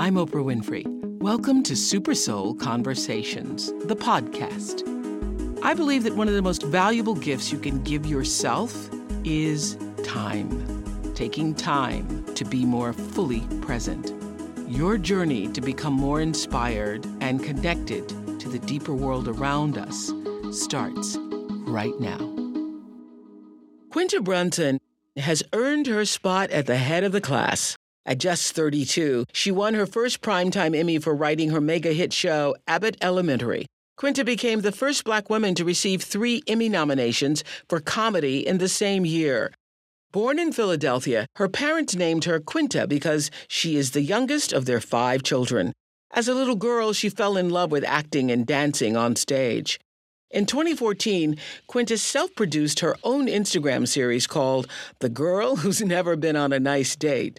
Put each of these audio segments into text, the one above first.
I'm Oprah Winfrey. Welcome to Super Soul Conversations, the podcast. I believe that one of the most valuable gifts you can give yourself is time. Taking time to be more fully present. Your journey to become more inspired and connected to the deeper world around us starts right now. Quinta Brunson has earned her spot at the head of the class. At just 32, she won her first Primetime Emmy for writing her mega hit show, Abbott Elementary. Quinta became the first black woman to receive three Emmy nominations for comedy in the same year. Born in Philadelphia, her parents named her Quinta because she is the youngest of their five children. As a little girl, she fell in love with acting and dancing on stage. In 2014, Quinta self produced her own Instagram series called The Girl Who's Never Been on a Nice Date.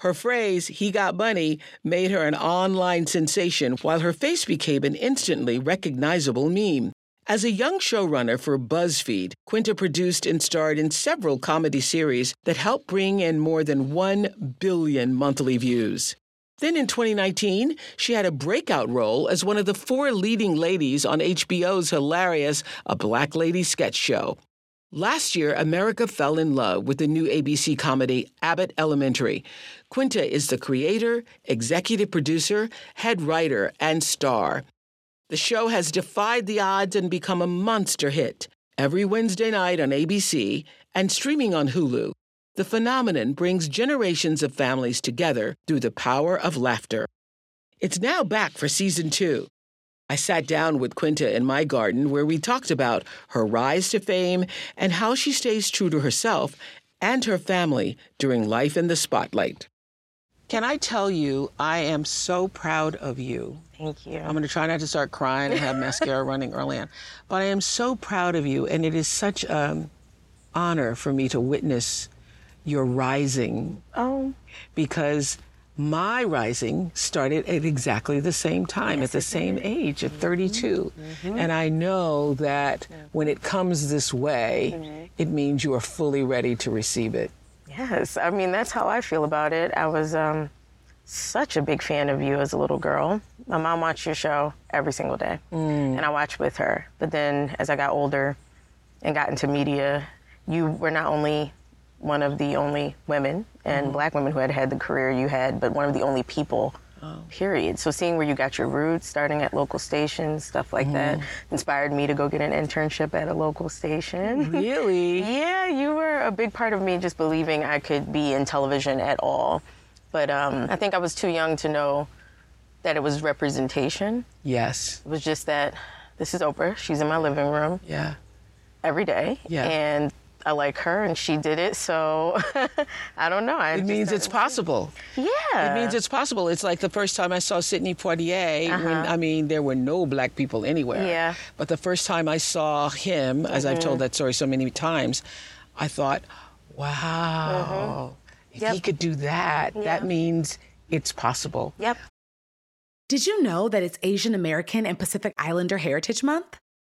Her phrase, he got bunny, made her an online sensation, while her face became an instantly recognizable meme. As a young showrunner for BuzzFeed, Quinta produced and starred in several comedy series that helped bring in more than 1 billion monthly views. Then in 2019, she had a breakout role as one of the four leading ladies on HBO's hilarious A Black Lady sketch show. Last year, America fell in love with the new ABC comedy Abbott Elementary. Quinta is the creator, executive producer, head writer, and star. The show has defied the odds and become a monster hit. Every Wednesday night on ABC and streaming on Hulu, the phenomenon brings generations of families together through the power of laughter. It's now back for season two. I sat down with Quinta in my garden where we talked about her rise to fame and how she stays true to herself and her family during life in the spotlight. Can I tell you, I am so proud of you. Thank you. I'm going to try not to start crying and have mascara running early on. But I am so proud of you, and it is such an um, honor for me to witness your rising. Oh. Because my rising started at exactly the same time, Yes, at the same did. age, at 32. Mm-hmm. And I know that when it comes this way, Mm-hmm. it means you are fully ready to receive it. Yes, I mean that's how I feel about it. I was um, such a big fan of you as a little girl. My mom watched your show every single day, and I watched with her. But then as I got older and got into media, you were not only one of the only women and black women who had had the career you had, but one of the only people. Period. So seeing where you got your roots, starting at local stations, stuff like that, inspired me to go get an internship at a local station. Really? Yeah, you were a big part of me just believing I could be in television at all. But um, I think I was too young to know that it was representation. Yes. It was just that this is Oprah. She's in my living room Yeah. every day. Yeah. And I like her, and she did it. So I don't know. I It means it's possible. Yeah. It means it's possible. It's like the first time I saw Sidney Poitier. When, Uh-huh. I mean, there were no black people anywhere. Yeah. Mm-hmm. But the first time I saw him, as I've told that story so many times, I thought, wow, if he Mm-hmm. Yep. could do that, Yeah. that means it's possible. Yep. Did you know that it's Asian American and Pacific Islander Heritage Month?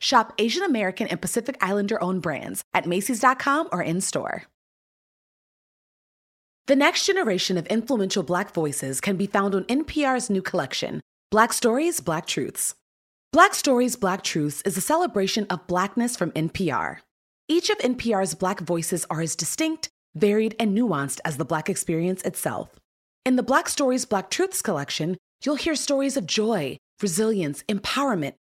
Shop Asian American and Pacific Islander owned brands at Macy's.com or in store. The next generation of influential Black voices can be found on NPR's new collection, Black Stories, Black Truths. Black Stories, Black Truths is a celebration of Blackness from NPR. Each of NPR's Black voices are as distinct, varied, and nuanced as the Black experience itself. In the Black Stories, Black Truths collection, you'll hear stories of joy, resilience, empowerment,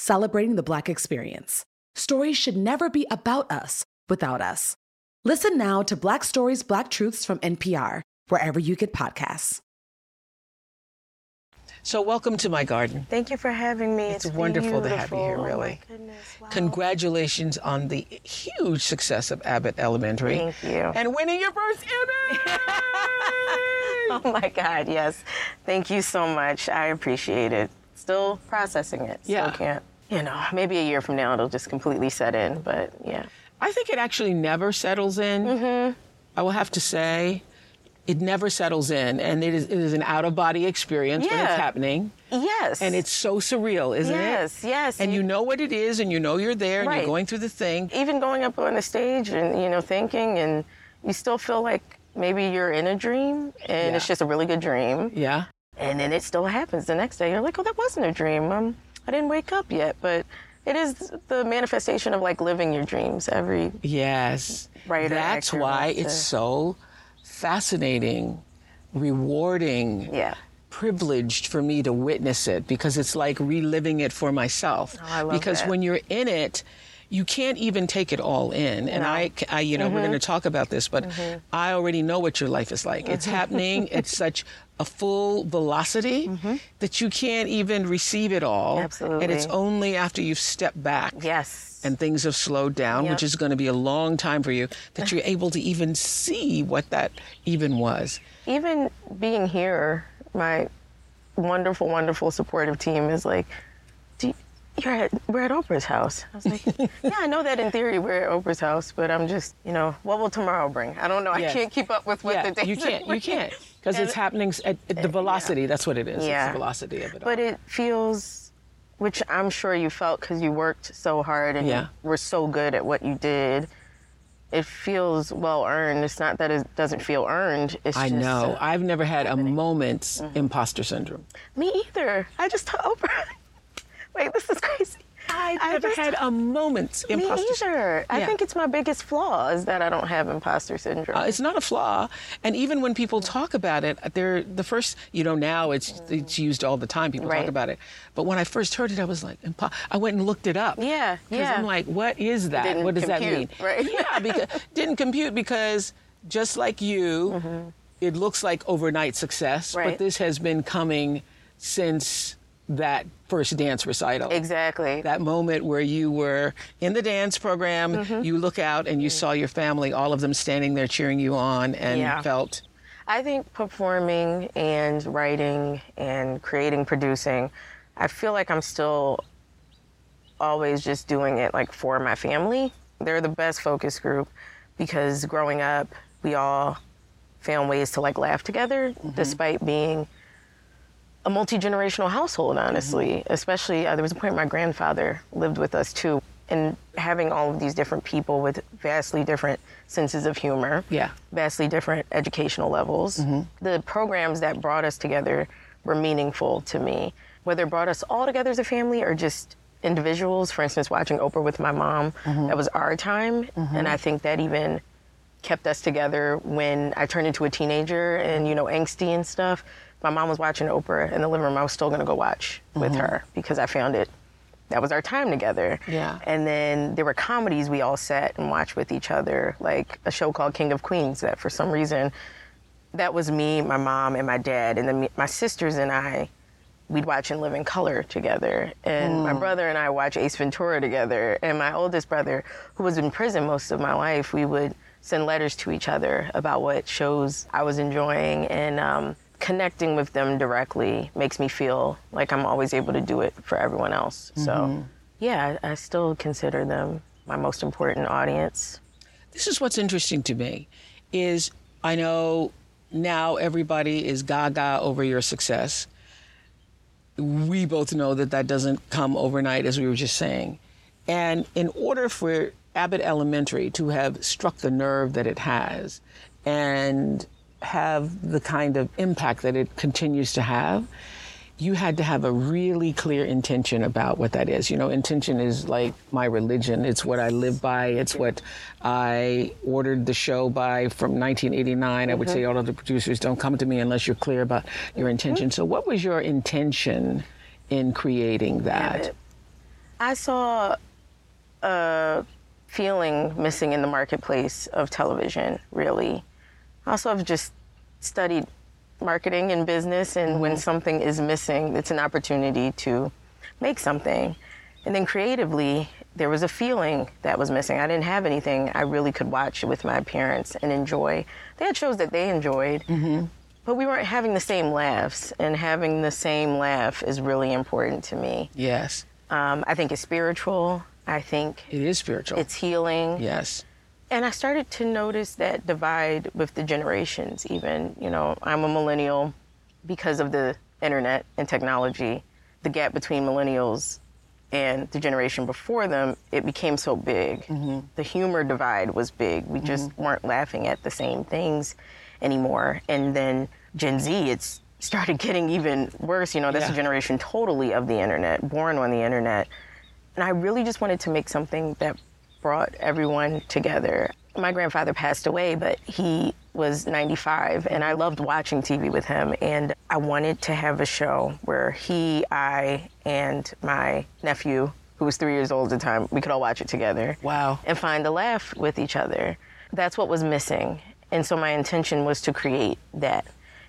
celebrating the Black experience. Stories should never be about us without us. Listen now to Black Stories, Black Truths from NPR, wherever you get podcasts. So, welcome to my garden. Thank you for having me. It's, wonderful to have you here, oh really. Oh my goodness. Wow. Congratulations on the huge success of Abbott Elementary. Thank you. And winning your first Emmy! Oh my God, yes. Thank you so much. I appreciate it. Still processing it. Still Yeah. can't. You know, maybe a year from now it'll just completely set in, but yeah. I think it actually never settles in. Mm-hmm. I will have to say, it never settles in, and it is, it is an out of body experience when it's happening. Yes. And it's so surreal, isn't Yes, it? yes. Yes. And you know what it is, and you know you're there, and you're going through the thing. even going up on the stage and you know thinking and you still feel like maybe you're in a dream and it's just a really good dream Yeah. and then it still happens the next day you're like oh that wasn't a dream um, i didn't wake up yet but it is the manifestation of like living your dreams every Yes. Writer, That's why it's so fascinating, rewarding, yeah privileged for me to witness it because it's like reliving it for myself. Oh, I love because that. when you're in it, you can't even take it all in. And No. I, I, you know, we're Mm-hmm. going to talk about this, but I already know what your life is like. It's Mm-hmm. happening at such a full velocity that you can't even receive it all. Absolutely. And it's Mm-hmm. Only after you've stepped back yes and things have slowed down, which is going to be a long time for you, that you're able to even see what that even was. even being here my wonderful wonderful supportive team is like you're at, we're at Oprah's house. I was like, yeah, I know that in theory we're at Oprah's house, but I'm just, you know, what will tomorrow bring? I don't know. Yes. I can't keep up with what yeah, the days you can't, you can't, because it's happening at, at the velocity. That's what it is. It's Yeah. the velocity of it. But it feels, which I'm sure you felt because you worked so hard and Yeah. were so good at what you did. It feels well earned. It's not that it doesn't feel earned. It's I just, know. I've never had a moment's Mm-hmm. imposter syndrome. me either. I just told Oprah. Wait, this is crazy. I've I never just- had a moment's Me imposter syndrome. either. I Yeah. think it's my biggest flaw is that I don't have imposter syndrome. Uh, it's not a flaw, and even when people talk about it, they're the first. You know, now it's it's used all the time. People talk about it, but when I first heard it, I was like, impo- I went and looked it up. Yeah, Because yeah. I'm like, what is that? Didn't what does that mean? right. Yeah, because didn't compute because just like you, it looks like overnight success, but Mm-hmm. This has been coming since that first dance recital. exactly. That moment where you were in the dance program, Mm-hmm. you look out and you saw your family, all of them standing there cheering you on, and Yeah. felt, I think performing and writing and creating, producing, I feel like I'm still always just doing it like for my family. They're the best focus group because growing up, we all found ways to like laugh together despite being a multi-generational household honestly. Mm-hmm. Especially uh, there was a point my grandfather lived with us too and having all of these different people with vastly different senses of humor Yeah. vastly different educational levels mm-hmm. the programs that brought us together were meaningful to me. Whether it brought us all together as a family or just individuals for instance watching oprah with my mom mm-hmm. that was our time and i think that even kept us together when I turned into a teenager and you know angsty and stuff. My mom was watching Oprah in the living room. I was still gonna go watch with her because I found it. That was our time together. Yeah. And then there were comedies we all sat and watched with each other, like a show called King of Queens. That for some reason, that was me, my mom, and my dad, and then me, my sisters and I we'd watch and live In Color together. And my brother and I watch Ace Ventura together. And my oldest brother, who was in prison most of my life, we would send letters to each other about what shows I was enjoying. And um, connecting with them directly makes me feel like I'm always able to do it for everyone else. So, mm-hmm. yeah, I, I still consider them my most important audience. This is what's interesting to me is I know now everybody is gaga over your success. We both know that that doesn't come overnight, as we were just saying. And in order for Abbott Elementary to have struck the nerve that it has and have the kind of impact that it continues to have, you had to have a really clear intention about what that is. You know, intention is like my religion. It's what I live by. It's what I ordered the show by from 1989. I would mm-hmm. say all of the producers don't come to me unless you're clear about your mm-hmm. intention. So, what was your intention in creating that? I saw a feeling missing in the marketplace of television, really. I also have just studied marketing and business, and when something is missing, it's an opportunity to make something. And then creatively, there was a feeling that was missing. I didn't have anything I really could watch with my parents and enjoy. They had shows that they enjoyed, but we weren't having the same laughs, and having the same laugh is really important to me. Yes, Um, I think it's spiritual. I think it is spiritual. it's healing. yes. And I started to notice that divide with the generations, even. You know, I'm a millennial because of the internet and technology. The gap between millennials and the generation before them, it became so big. Mm-hmm. The humor divide was big. We just mm-hmm. weren't laughing at the same things anymore. And then Gen Z, it's started getting even worse. You know, that's Yeah. a generation totally of the internet, born on the internet. And I really just wanted to make something that brought everyone together. My grandfather passed away, but he was 95, and I loved watching TV with him. And I wanted to have a show where he, I, and my nephew, who was three years old at the time, we could all watch it together. Wow. And find a laugh with each other. That's what was missing. And so my intention was to create that.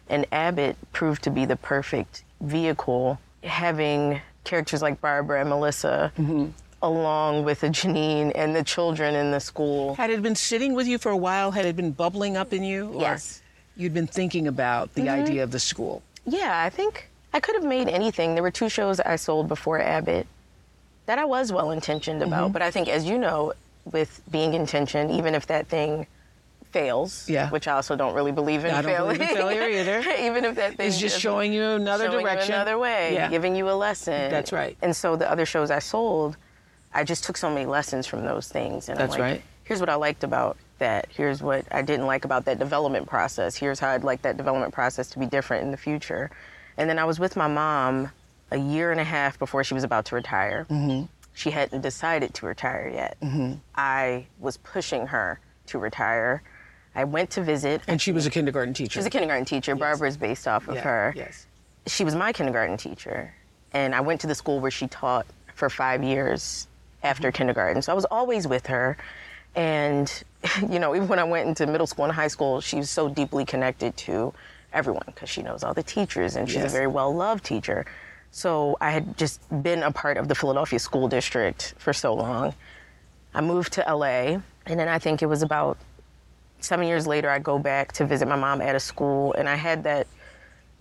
And Abbott proved to be the perfect vehicle, having characters like Barbara and Melissa, mm-hmm. Along with a Janine and the children in the school. Had it been sitting with you for a while? Had it been bubbling up in you? Or Yes. Mm-hmm. You'd been thinking about the idea of the school. Yeah, I think I could have made anything. There were two shows I sold before Abbott that I was well intentioned about. Mm-hmm. But I think, as you know, with being intentioned, even if that thing fails, Yeah. which I also don't really believe in I don't failing, believe in failure either. even if that thing is just showing you another showing you direction. another way, Yeah. giving you a lesson. That's right. And so the other shows I sold, I just took so many lessons from those things. And That's I'm like, right. Here's what I liked about that. Here's what I didn't like about that development process. Here's how I'd like that development process to be different in the future. And then I was with my mom a year and a half before she was about to retire. Mm-hmm. She hadn't decided to retire yet. I was pushing her to retire. I went to visit. And she was a kindergarten teacher. She was a kindergarten teacher. Barbara is based off of yeah. her Yes. she was my kindergarten teacher and i went to the school where she taught for five years after Mm-hmm. kindergarten so i was always with her and you know even when i went into middle school and high school she was so deeply connected to everyone because she knows all the teachers and she's Yes. a very well loved teacher so i had just been a part of the philadelphia school district for so long i moved to la and then i think it was about seven years later i go back to visit my mom at a school and i had that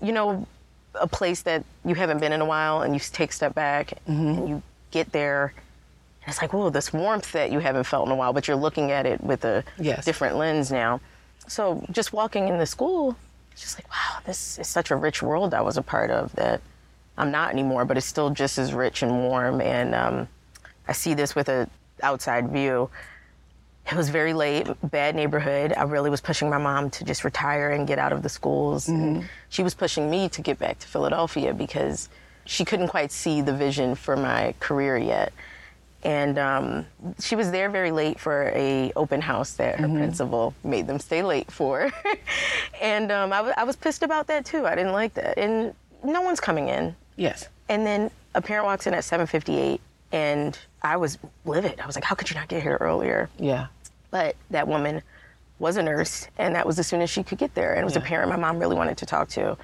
you know, a place that you haven't been in a while and you take a step back and you get there. It's like, whoa, this warmth that you haven't felt in a while, but you're looking at it with a Yes. different lens now. So just walking in the school, it's just like, wow, this is such a rich world I was a part of that I'm not anymore, but it's still just as rich and warm. And um, I see this with a outside view. It was very late, bad neighborhood. I really was pushing my mom to just retire and get out of the schools. And she was pushing me to get back to Philadelphia because she couldn't quite see the vision for my career yet. And um, she was there very late for a open house that her principal made them stay late for. and um, I wa- I was pissed about that too. I didn't like that. And no one's coming in. Yes. And then a parent walks in at 7:58, and I was livid. I was like, "How could you not get here earlier?" Yeah. But that woman was a nurse, and that was as soon as she could get there. And it was a parent my mom really wanted to talk to.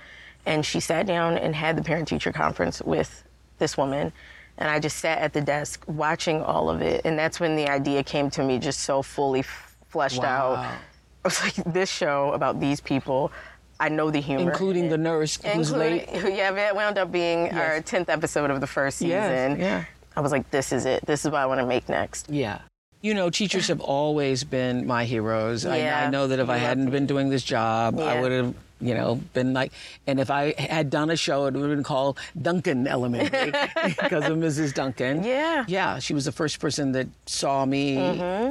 And she sat down and had the parent teacher conference with this woman. And I just sat at the desk watching all of it. And that's when the idea came to me just so fully f- fleshed out. I was like, this show about these people, I know the humor. Including the nurse who's late. Yeah, that wound up being our 10th episode of the first season. Yes, yeah. I was like, this is it. This is what I want to make next. Yeah. You know, teachers have always been my heroes. I, Yeah. I know that if I hadn't been doing this job, I would have, you know, been like, and if I had done a show, it would have been called Duncan Elementary because of Mrs. Duncan. Yeah. Yeah. She was the first person that saw me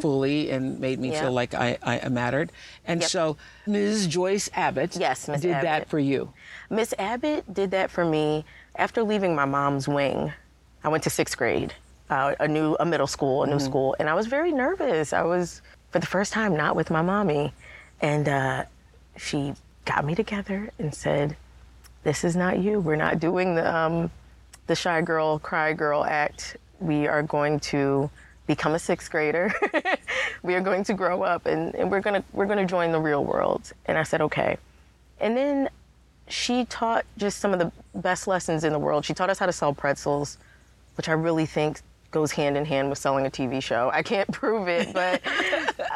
fully and made me Mm-hmm. Yeah. feel like I, I mattered. And Yep. so Ms. Joyce Abbott Yes, Miss did that for you. Miss Abbott did that for me after leaving my mom's wing. I went to sixth grade, uh, a new a middle school, a new school, and I was very nervous. I was for the first time not with my mommy, and uh, she got me together and said, "This is not you. We're not doing the um, the shy girl, cry girl act. We are going to." become a sixth grader we are going to grow up and, and we're going to we're going to join the real world and i said okay and then she taught just some of the best lessons in the world. She taught us how to sell pretzels, which I really think goes hand in hand with selling a TV show. I can't prove it, but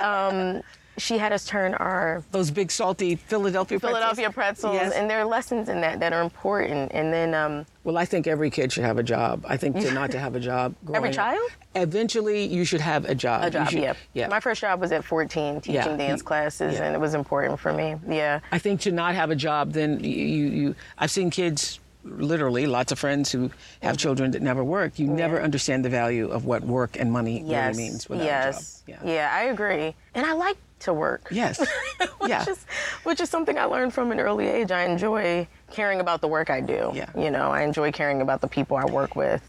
um, she had us turn our Those big salty Philadelphia pretzels. Philadelphia pretzels, Yes. and there are lessons in that that are important. And then um, Well, I think every kid should have a job. I think to not to have a job. Every growing up- child? Eventually, you should have a job. a job, should- yeah. Yeah. My first job was at 14, teaching Yeah. dance classes, Yeah. and it was important for me. Yeah. I think to not have a job, then you, you, I've seen kids, literally, lots of friends who have children that never work. You never understand the value of what work and money Yes. really means without yes. a job. Yeah. yeah, I agree. And I like to work. Yes. which yeah. is which is something I learned from an early age. I enjoy caring about the work I do. Yeah. You know, I enjoy caring about the people I work with.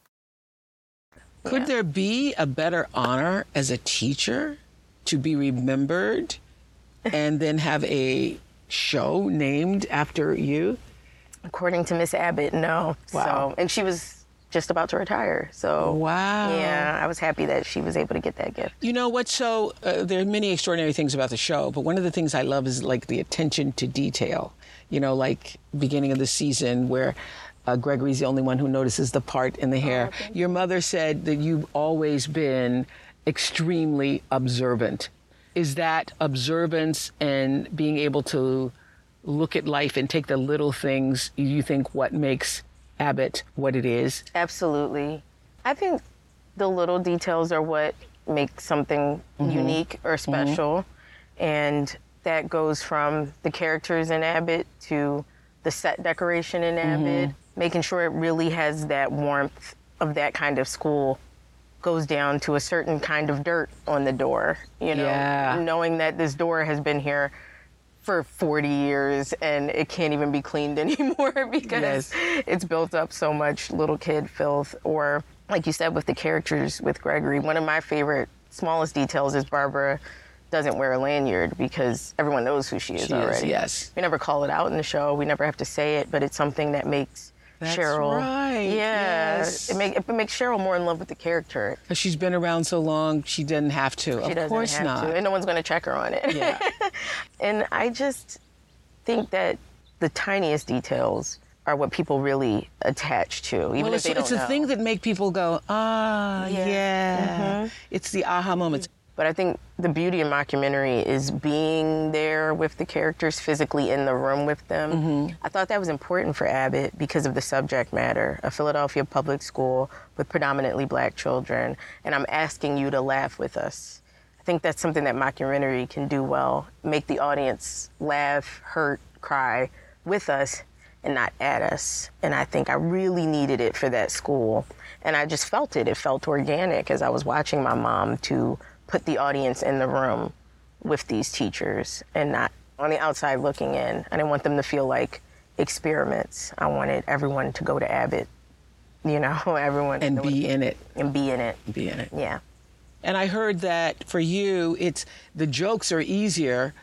Could there be a better honor as a teacher to be remembered and then have a show named after you? According to Miss Abbott, no. Wow. So, and she was just about to retire. So, Wow. yeah, I was happy that she was able to get that gift. You know what? so? Uh, there are many extraordinary things about the show, but one of the things I love is like the attention to detail. You know, like beginning of the season where uh, Gregory's the only one who notices the part in the oh, hair. Your mother said that you've always been extremely observant. Is that observance and being able to look at life and take the little things? You think what makes Abbott what it is? Absolutely. I think the little details are what make something mm-hmm. unique or mm-hmm. special. And that goes from the characters in Abbott to the set decoration in mm-hmm. Abbott, making sure it really has that warmth of that kind of school goes down to a certain kind of dirt on the door, you know, Yeah. knowing that this door has been here for 40 years and it can't even be cleaned anymore because Yes. it's built up so much little kid filth or like you said with the characters with Gregory one of my favorite smallest details is Barbara doesn't wear a lanyard because everyone knows who she is She is, already yes. we never call it out in the show we never have to say it but it's something that makes That's Sheryl right, yeah yes. it, make, it makes Sheryl more in love with the character Because she's been around so long, she didn't have to. she of doesn't course have not. to and no one's going to check her on it Yeah. And I just think that the tiniest details are what people really attach to, even well, if it's, they don't it's the know. thing that make people go, ah, Yeah. Mm-hmm. yeah. It's the aha moments. But I think the beauty of mockumentary is being there with the characters, physically in the room with them. Mm-hmm. I thought that was important for Abbott because of the subject matter. A Philadelphia public school with predominantly black children, and I'm asking you to laugh with us. I think that's something that mockumentary can do well make the audience laugh, hurt, cry with us and not at us. And I think I really needed it for that school. And I just felt it. It felt organic as I was watching my mom to put the audience in the room with these teachers and not on the outside looking in. I didn't want them to feel like experiments. I wanted everyone to go to Abbott, you know, everyone And be in it. and be in it. Be in it. Yeah. And I heard that for you, it's the jokes are easier,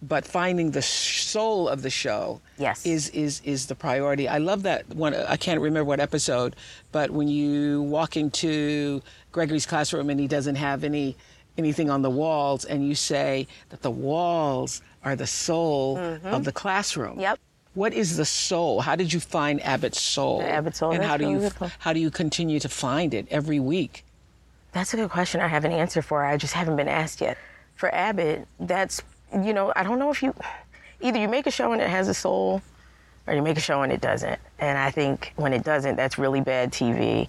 but finding the soul of the show Yes. is is is the priority. I love that one. Uh, I can't remember what episode, but when you walk into Gregory's classroom and he doesn't have any anything on the walls, and you say that the walls are the soul of the classroom. Mm-hmm. Yep. What is the soul? How did you find Abbott's soul? The Abbott soul, And how do really you how do you continue to find it every week? That's a good question. I have an answer for. I just haven't been asked yet. For Abbott, that's you know I don't know if you either you make a show and it has a soul, or you make a show and it doesn't. And I think when it doesn't, that's really bad TV.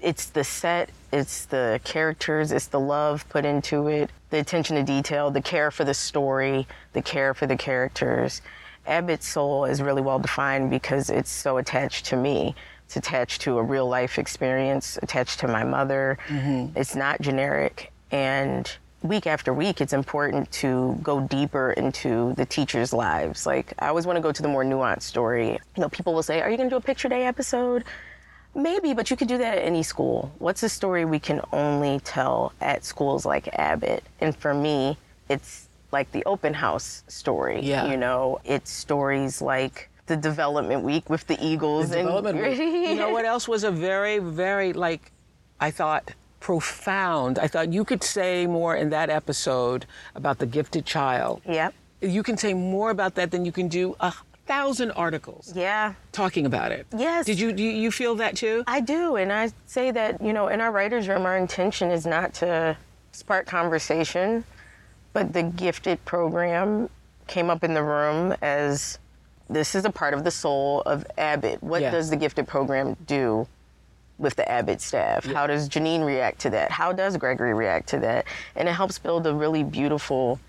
It's the set, it's the characters, it's the love put into it, the attention to detail, the care for the story, the care for the characters. Abbott's soul is really well defined because it's so attached to me. It's attached to a real life experience, attached to my mother. Mm-hmm. It's not generic. And week after week, it's important to go deeper into the teachers' lives. Like, I always want to go to the more nuanced story. You know, people will say, Are you going to do a picture day episode? Maybe, but you could do that at any school. What's a story we can only tell at schools like Abbott? And for me, it's like the open house story. Yeah. You know, it's stories like the development week with the Eagles The and development week. You know what else was a very, very like, I thought profound. I thought you could say more in that episode about the gifted child. Yep. You can say more about that than you can do a thousand articles Yeah. talking about it. Yes. Did you do you feel that too? I do, and I say that you know, in our writers' room, our intention is not to spark conversation, but the gifted program came up in the room as this is a part of the soul of Abbott. What Yeah. does the gifted program do with the Abbott staff? How does Janine react to that? How does Gregory react to that? And it helps build a really beautiful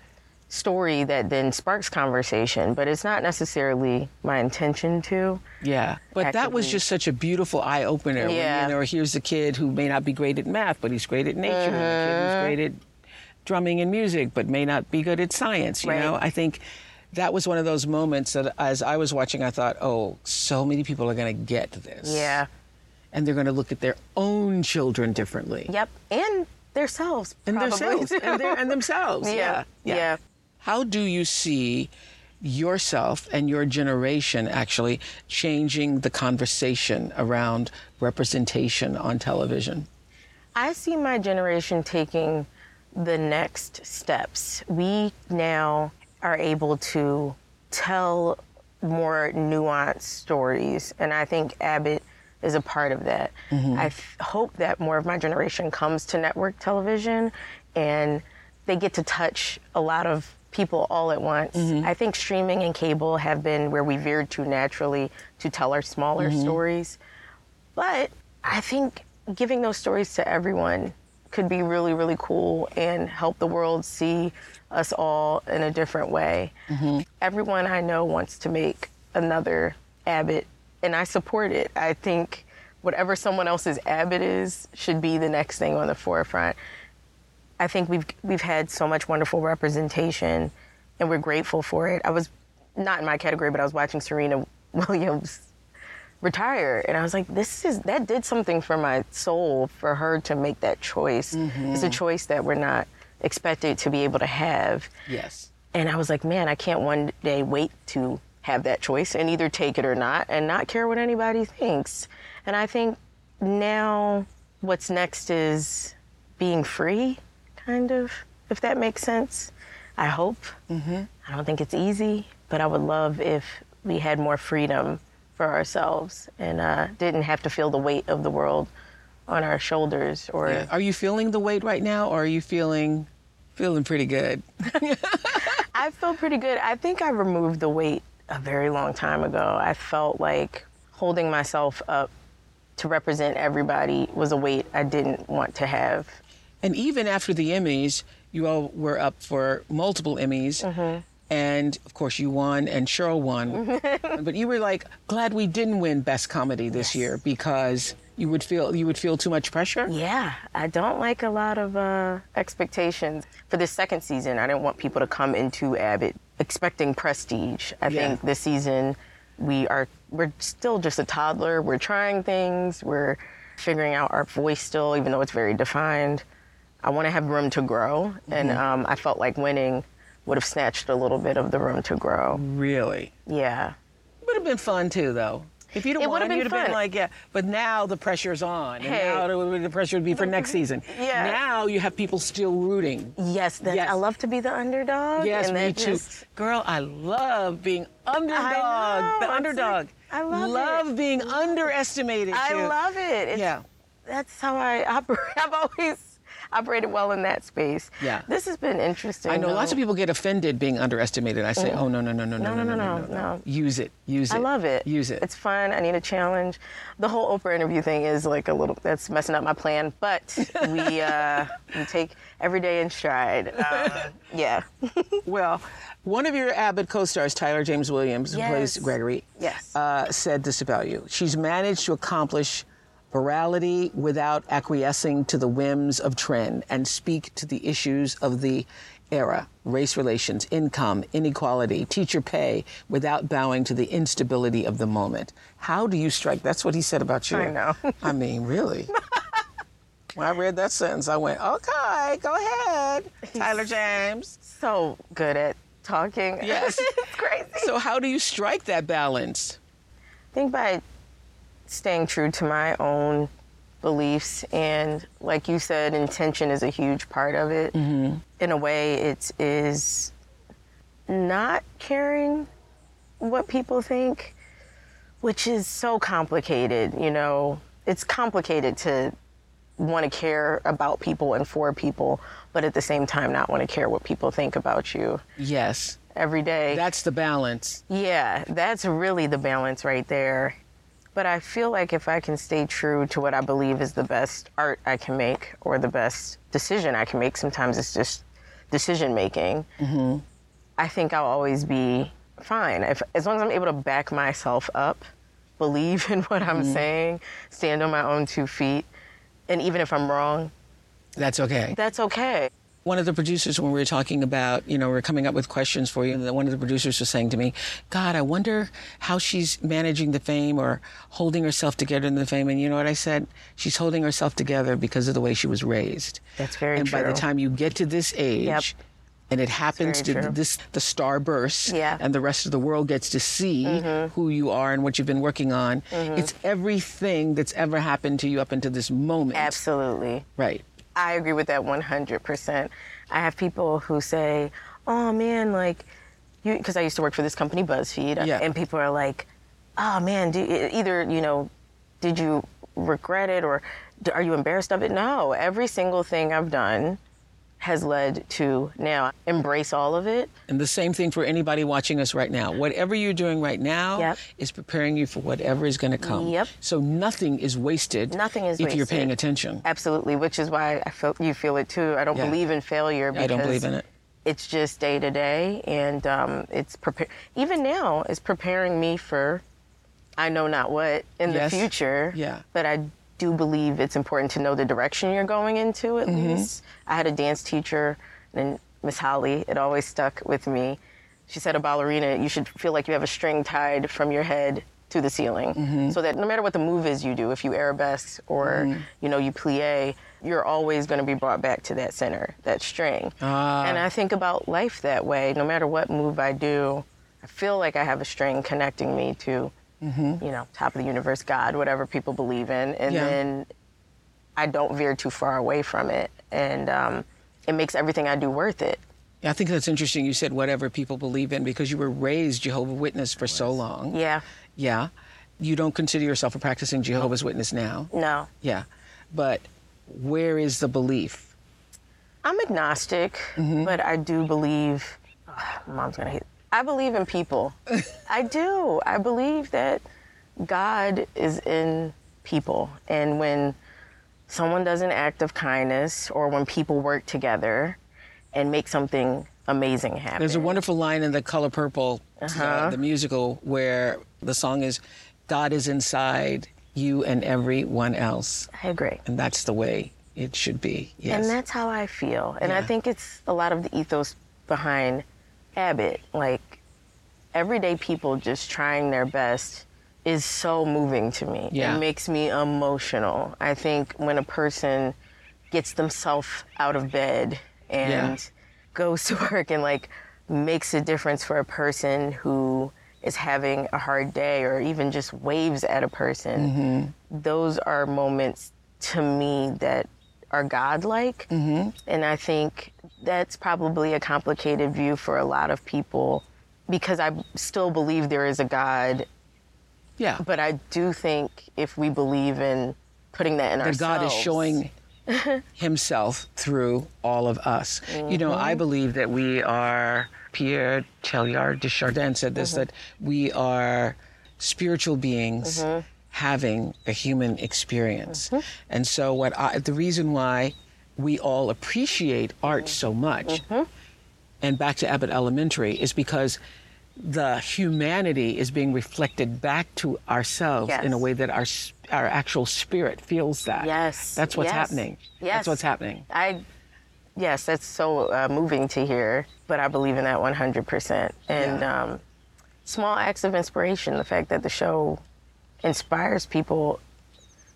story that then sparks conversation, but it's not necessarily my intention to. Yeah. But that was just such a beautiful eye opener. Yeah. When, you know, here's a kid who may not be great at math, but he's great at nature. And a kid who's mm-hmm. great at drumming and music, but may not be good at science. You Right. know, I think that was one of those moments that as I was watching, I thought, oh, so many people are going to get this. Yeah. And they're going to look at their own children differently. Yep. And themselves. And themselves. and, their- and themselves. Yeah. yeah. Yeah. How do you see yourself and your generation actually changing the conversation around representation on television? I see my generation taking the next steps. We now are able to tell more nuanced stories, and I think Abbott is a part of that. Mm-hmm. I f- hope that more of my generation comes to network television and they get to touch a lot of people all at once. Mm-hmm. I think streaming and cable have been where we veered to naturally to tell our smaller mm-hmm. stories. But I think giving those stories to everyone could be really, really cool and help the world see us all in a different way. Mm-hmm. Everyone I know wants to make another Abbott, and I support it. I think whatever someone else's Abbott is should be the next thing on the forefront. I think we've we've had so much wonderful representation, and we're grateful for it. I was not in my category, but I was watching Serena Williams retire, and I was like, this is that did something for my soul for her to make that choice. Mm-hmm. It's a choice that we're not expected to be able to have. Yes. And I was like, man, I can't one day wait to have that choice and either take it or not and not care what anybody thinks. And I think now what's next is being free, kind of, if that makes sense. I hope. Mm-hmm. I don't think it's easy, but I would love if we had more freedom for ourselves and uh, didn't have to feel the weight of the world on our shoulders or Are you feeling the weight right now, or are you feeling Feeling pretty good. I feel pretty good. I think I removed the weight a very long time ago. I felt like holding myself up to represent everybody was a weight I didn't want to have. And even after the Emmys, you all were up for multiple Emmys. Mm-hmm. And of course, you won, and Sheryl won. but you were like glad we didn't win Best Comedy this year because you would feel you would feel too much pressure. Yeah, I don't like a lot of uh, expectations. For this second season, I didn't want people to come into Abbott expecting prestige. I Yeah. think this season we are we're still just a toddler. We're trying things. We're figuring out our voice still, even though it's very defined. I want to have room to grow, and um, I felt like winning would have snatched a little bit of the room to grow. Really, Yeah. would have been fun too, though. If you'd have It won, you'd have been like, yeah. But now the pressure's on, and Hey. now the, pressure would be for next season. Yeah. Now you have people still rooting. Yes, Yes. I love to be the underdog. Yes, and me too. just- Girl, I love being underdog. I know, the underdog. like- I love it. Love being underestimated. I too. love it. It's, Yeah. That's how I operate. I've always operated well in that space. Yeah. This has been interesting. I know lots of people get offended being underestimated. I say, oh no no no no no No, no, no, no, no. Use it, use it. I love it. Use it. It's fun. I need a challenge. The whole Oprah interview thing is like a little. That's messing up my plan. But we uh, we take every day in stride. Uh, yeah. well, one of your Abbott co-stars, Tyler James Williams, who plays Gregory, Yes. uh, said this about you. She's managed to accomplish virality without acquiescing to the whims of trend and speak to the issues of the era race relations, income, inequality, teacher pay without bowing to the instability of the moment. How do you strike? That's what he said about you. I know. I mean, really? when I read that sentence, I went, okay, go ahead, Tyler James. so good at talking. Yes. it's crazy. So, how do you strike that balance? I think by staying true to my own beliefs and like you said intention is a huge part of it. Mm-hmm. In a way it is not caring what people think which is so complicated you know? It's complicated to want to care about people and for people but at the same time not want to care what people think about you. Yes, every day. That's the balance. yeah, that's really the balance right there. But I feel like if I can stay true to what I believe is the best art I can make or the best decision I can make, sometimes it's just decision making, mm-hmm. I think I'll always be fine. If, as long as I'm able to back myself up, believe in what I'm mm-hmm. saying, stand on my own two feet, and even if I'm wrong, That's okay. that's okay. One of the producers, when we were talking about, you know, we are coming up with questions for you, and one of the producers was saying to me, God, I wonder how she's managing the fame or holding herself together in the fame. And you know what I said? She's holding herself together because of the way she was raised. That's very true. and by the time you get to this age, Yep. and it happens to true. this the star bursts Yeah. Mm-hmm. and the rest of the world gets to see who you are and what you've been working on it's everything that's ever happened to you up until this moment Absolutely. right I agree with that 100%. I have people who say, oh man, like, you, because I used to work for this company, BuzzFeed, Yeah. and people are like, oh man, do, either, you know, did you regret it or are you embarrassed of it? No, every single thing I've done has led to now embrace all of it. and the same thing for anybody watching us right now whatever you're doing right now Yep. is preparing you for whatever is going to come Yep. so nothing is wasted Nothing is if you're paying attention Absolutely, which is why I feel you feel it too. I don't Yeah. believe in failure because I don't believe in it. It's just day to day, and um, it's prepare. Even now, it's preparing me for I know not what in Yes. the future. Yeah. But I do believe it's important to know the direction you're going into. At Mm-hmm. least I had a dance teacher, and Miss Holly. It always stuck with me. She said a ballerina, you should feel like you have a string tied from your head to the ceiling, Mm-hmm. so that no matter what the move is you do, if you arabesque or you know you plie, you're always going to be brought back to that center, that string. Ah. And I think about life that way. No matter what move I do, I feel like I have a string connecting me to, Mm-hmm. you know, top of the universe, God, whatever people believe in, and Yeah. then I don't veer too far away from it, and um, it makes everything I do worth it. Yeah, I think that's interesting. You said whatever people believe in because you were raised Jehovah Witness for so long. Yeah. Yeah. You don't consider yourself a practicing Jehovah's Witness now. No. Yeah. But where is the belief? I'm agnostic, but I do believe. ugh, mom's gonna hate. I believe in people. I do. I believe that God is in people, and when someone does an act of kindness, or when people work together and make something amazing happen. There's a wonderful line in the Color Purple, uh, Uh-huh. the musical, where the song is, "God is inside you and everyone else," I agree. and that's the way it should be. Yes. And that's how I feel. And I think it's a lot of the ethos behind Abbott. Like everyday people just trying their best is so moving to me. Yeah. It makes me emotional. I think when a person gets themselves out of bed and Yeah. goes to work and like makes a difference for a person who is having a hard day or even just waves at a person mm-hmm. those are moments to me that are godlike. Mm-hmm. And I think that's probably a complicated view for a lot of people because I still believe there is a God. yeah. But I do think if we believe in putting that in that ourselves. God is showing himself through all of us. You know, I mm-hmm. believe that we are, Pierre Teilhard de Chardin said this, mm-hmm. that we are spiritual beings mm-hmm. Having a human experience. And so what I, the reason why we all appreciate art so much, and back to Abbott Elementary, is because the humanity is being reflected back to ourselves in a way that our our actual spirit feels that. Yes, That's what's yes, happening. yes. That's what's happening. I, yes, that's so uh, moving to hear, but I believe in that 100%. And Yeah. um, small acts of inspiration, the fact that the show inspires people,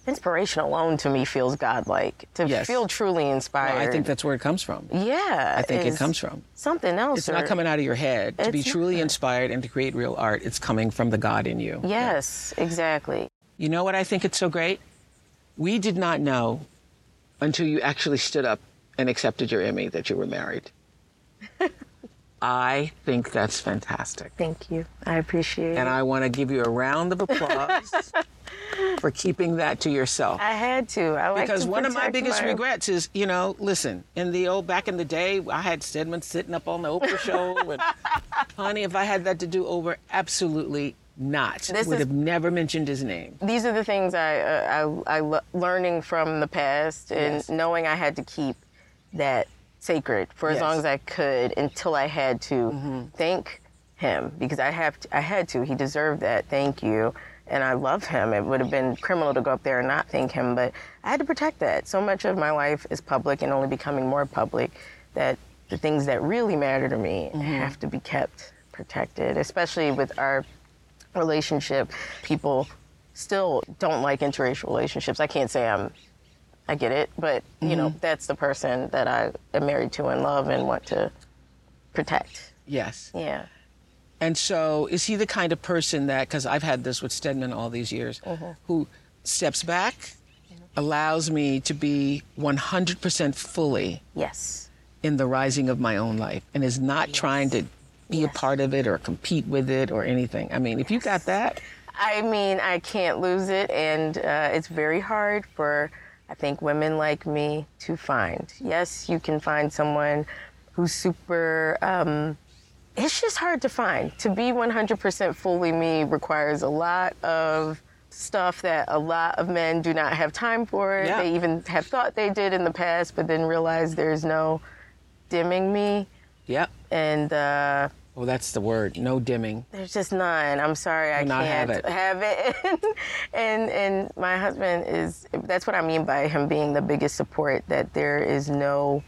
inspiration alone to me feels godlike. To Yes. feel truly inspired. Well, I think that's where it comes from. yeah, I think it comes from. something else. It's not coming out of your head. To be truly not. inspired and to create real art, it's coming from the God in you. Yes, exactly. You know what I think it's so great? We did not know until you actually stood up and accepted your Emmy that you were married. I think that's fantastic. Thank you. I appreciate And it. And I want to give you a round of applause for keeping that to yourself. I had to. I like because to one of my biggest my- regrets is, you know, listen, in the old back in the day, I had Stedman sitting up on the Oprah show, and honey, if I had that to do over, absolutely not. This Would is- have never mentioned his name. these are the things I, uh, I, I learning from the past and Yes. knowing I had to keep that sacred for as Yes. Mm-hmm. long as I could until I had to thank him because I have to, I had to. He deserved that. Thank you. And I love him. It would have been criminal to go up there and not thank him, but I had to protect that. So much of my life is public and only becoming more public that the things that really matter to me Mm-hmm. have to be kept protected, especially with our relationship, people still don't like interracial relationships. I can't say I'm, I get it, but you know, that's the person that I am married to and love and want to protect. Yes. Yeah. And so, is he the kind of person that, because I've had this with Stedman all these years, Mm-hmm. who steps back, allows me to be 100% fully Yes. in the rising of my own life and is not trying to be a part of it or compete with it or anything. I mean, if you got that, I mean, I can't lose it, and uh, it's very hard for, I think, women like me to find. Yes, you can find someone who's super. Um, it's just hard to find. To be 100% fully me requires a lot of stuff that a lot of men do not have time for. Yeah. They even have thought they did in the past, but then realize there's no dimming me. yep. And uh, Oh, that's the word. No dimming. there's just none. I'm sorry, I not can't have it. have it. and and my husband is. That's what I mean by him being the biggest support. That there is no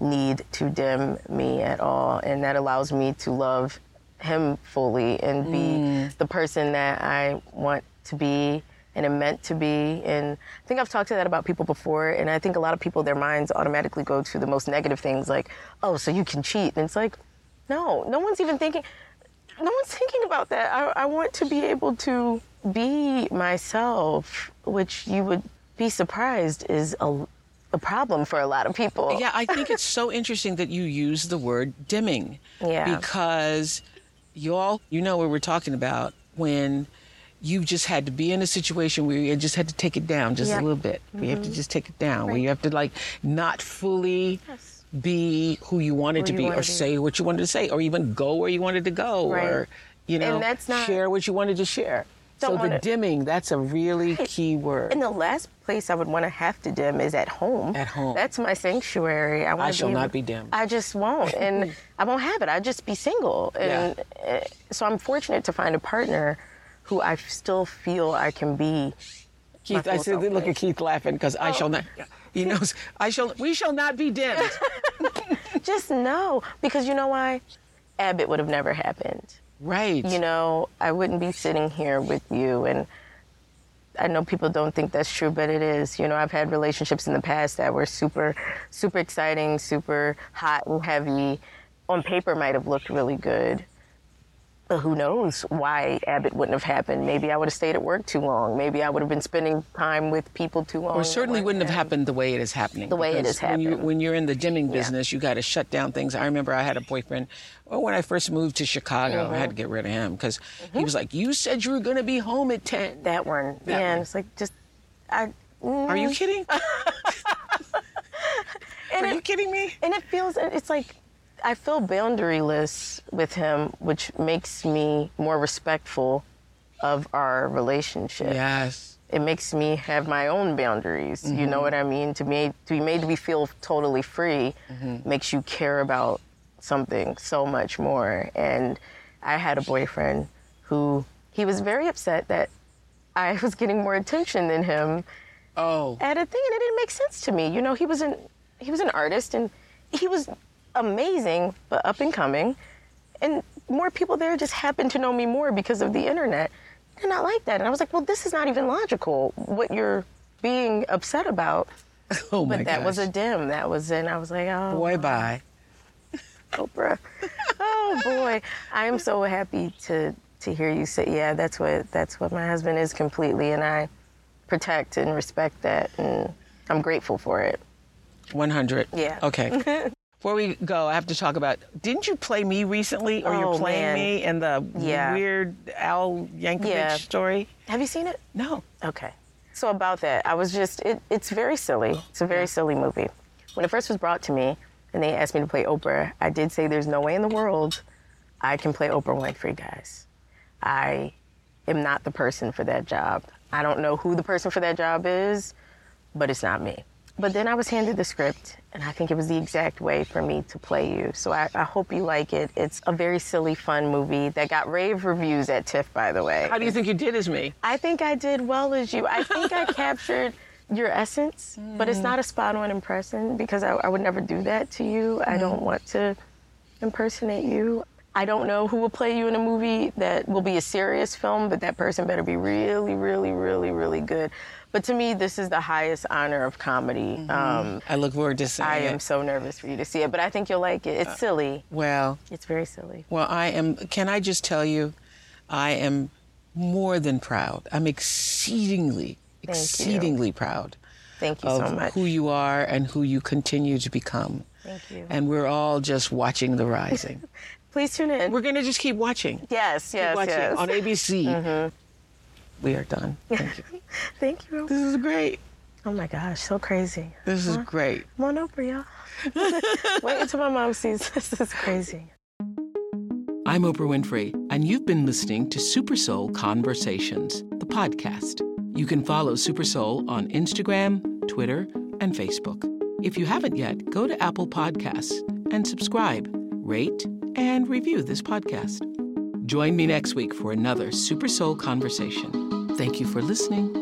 need to dim me at all, and that allows me to love him fully and be Mm. the person that I want to be and am meant to be. And I think I've talked to that about people before, and I think a lot of people, their minds automatically go to the most negative things, like, oh, so you can cheat, and it's like, no, no one's even thinking. No one's thinking about that. I, I want to be able to be myself, which you would be surprised is a, a problem for a lot of people. Yeah, I think it's so interesting that you use the word dimming. Yeah. Because y'all, you know what we're talking about when you just had to be in a situation where you just had to take it down just Yep. a little bit. Where you have to Mhm. just take it down. Where you have to like not fully be who you wanted to you be, wanted or to say what you wanted to say, or even go where you wanted to go, Right. or you know, not- share what you wanted to share. So the dimming, that's a really key word. And the last place I would want to have to dim is at home. At home. That's my sanctuary. I, I shall be, not be dimmed. I just won't, and I won't have it. I just be single, and uh, so I'm fortunate to find a partner who I still feel I can be. Keith, I said, look at Keith laughing because I shall not. He knows. I shall. We shall not be dimmed. Just know, because you know why? Abbott would have never happened. Right. You know, I wouldn't be sitting here with you and I know people don't think that's true, but it is. You know, I've had relationships in the past that were super, super exciting, super hot and heavy. On paper, might have looked really good. But who knows why Abbott wouldn't have happened? Maybe I would have stayed at work too long. Maybe I would have been spending time with people too long. Or certainly wouldn't have happened the way it is happening. The way it is is When, you, happening. when you're in the dimming business, you got to shut down things. I remember I had a boyfriend. Well, when I first moved to Chicago, I had to get rid of him because he was like, "You said you were going to be home at 10. That one. That yeah, one. it's like just. I, Are you mm. kidding? Are it- you kidding me? And it feels, it's like, I feel boundaryless with him, which makes me more respectful of our relationship. Yes. It makes me have my own boundaries. You know what I mean? To me, to be made to be feel totally free Mhm. makes you care about something so much more. And I had a boyfriend who he was very upset that I was getting more attention than him Oh. at a thing, and it didn't make sense to me. You know, he was an he was an artist, and he was amazing, but up and coming, and more people there just happened to know me more because of the internet. They're not like that, and I was like, well, this is not even logical. What you're being upset about. Oh but that was a dim. That was, and I was like, oh, Boy, bye. Oprah. oh boy, I am so happy to to hear you say, yeah, that's what that's what my husband is completely, and I protect and respect that, and I'm grateful for it. 100. Yeah. Okay. Before we go, I have to talk about. Didn't you play me recently, or Oh, you're playing man. me in the Yeah. weird Al Yankovic Yeah. story? Have you seen it? No. Okay. So about that, I was just it, it's very silly. It's a very silly movie. When it first was brought to me and they asked me to play Oprah, I did say there's no way in the world I can play Oprah Winfrey, guys. I am not the person for that job. I don't know who the person for that job is, but it's not me. But then I was handed the script, and I think it was the exact way for me to play you. So I, I hope you like it. It's a very silly, fun movie that got rave reviews at TIFF, by the way. How do you think you did as me? I think I did well as you. I think I captured your essence, but it's hmm. not a spot on impression because I, I would never do that to you. I hmm. don't want to impersonate you. I don't know who will play you in a movie that will be a serious film, but that person better be really, really, really, really good. But to me, this is the highest honor of comedy. Um, I look forward to seeing I it. I am so nervous for you to see it, but I think you'll like it. It's silly. Well, It's very silly. well, I am. Can I just tell you, I am more than proud. I'm exceedingly, Thank you. exceedingly proud Thank you of so much. who you are and who you continue to become. Thank you. And we're all just watching the rising. Please tune in. We're gonna just keep watching. Yes, Keep yes, watching yes. on ABC. Mhm. We are done. Thank you. Thank you. This is great. Oh my gosh, so crazy. This is Huh? great. Come on over, y'all. Wait until my mom sees this. this. is crazy. I'm Oprah Winfrey, and you've been listening to Super Soul Conversations, the podcast. You can follow Super Soul on Instagram, Twitter, and Facebook. If you haven't yet, go to Apple Podcasts and subscribe, rate, and review this podcast. Join me next week for another Super Soul Conversation. Thank you for listening.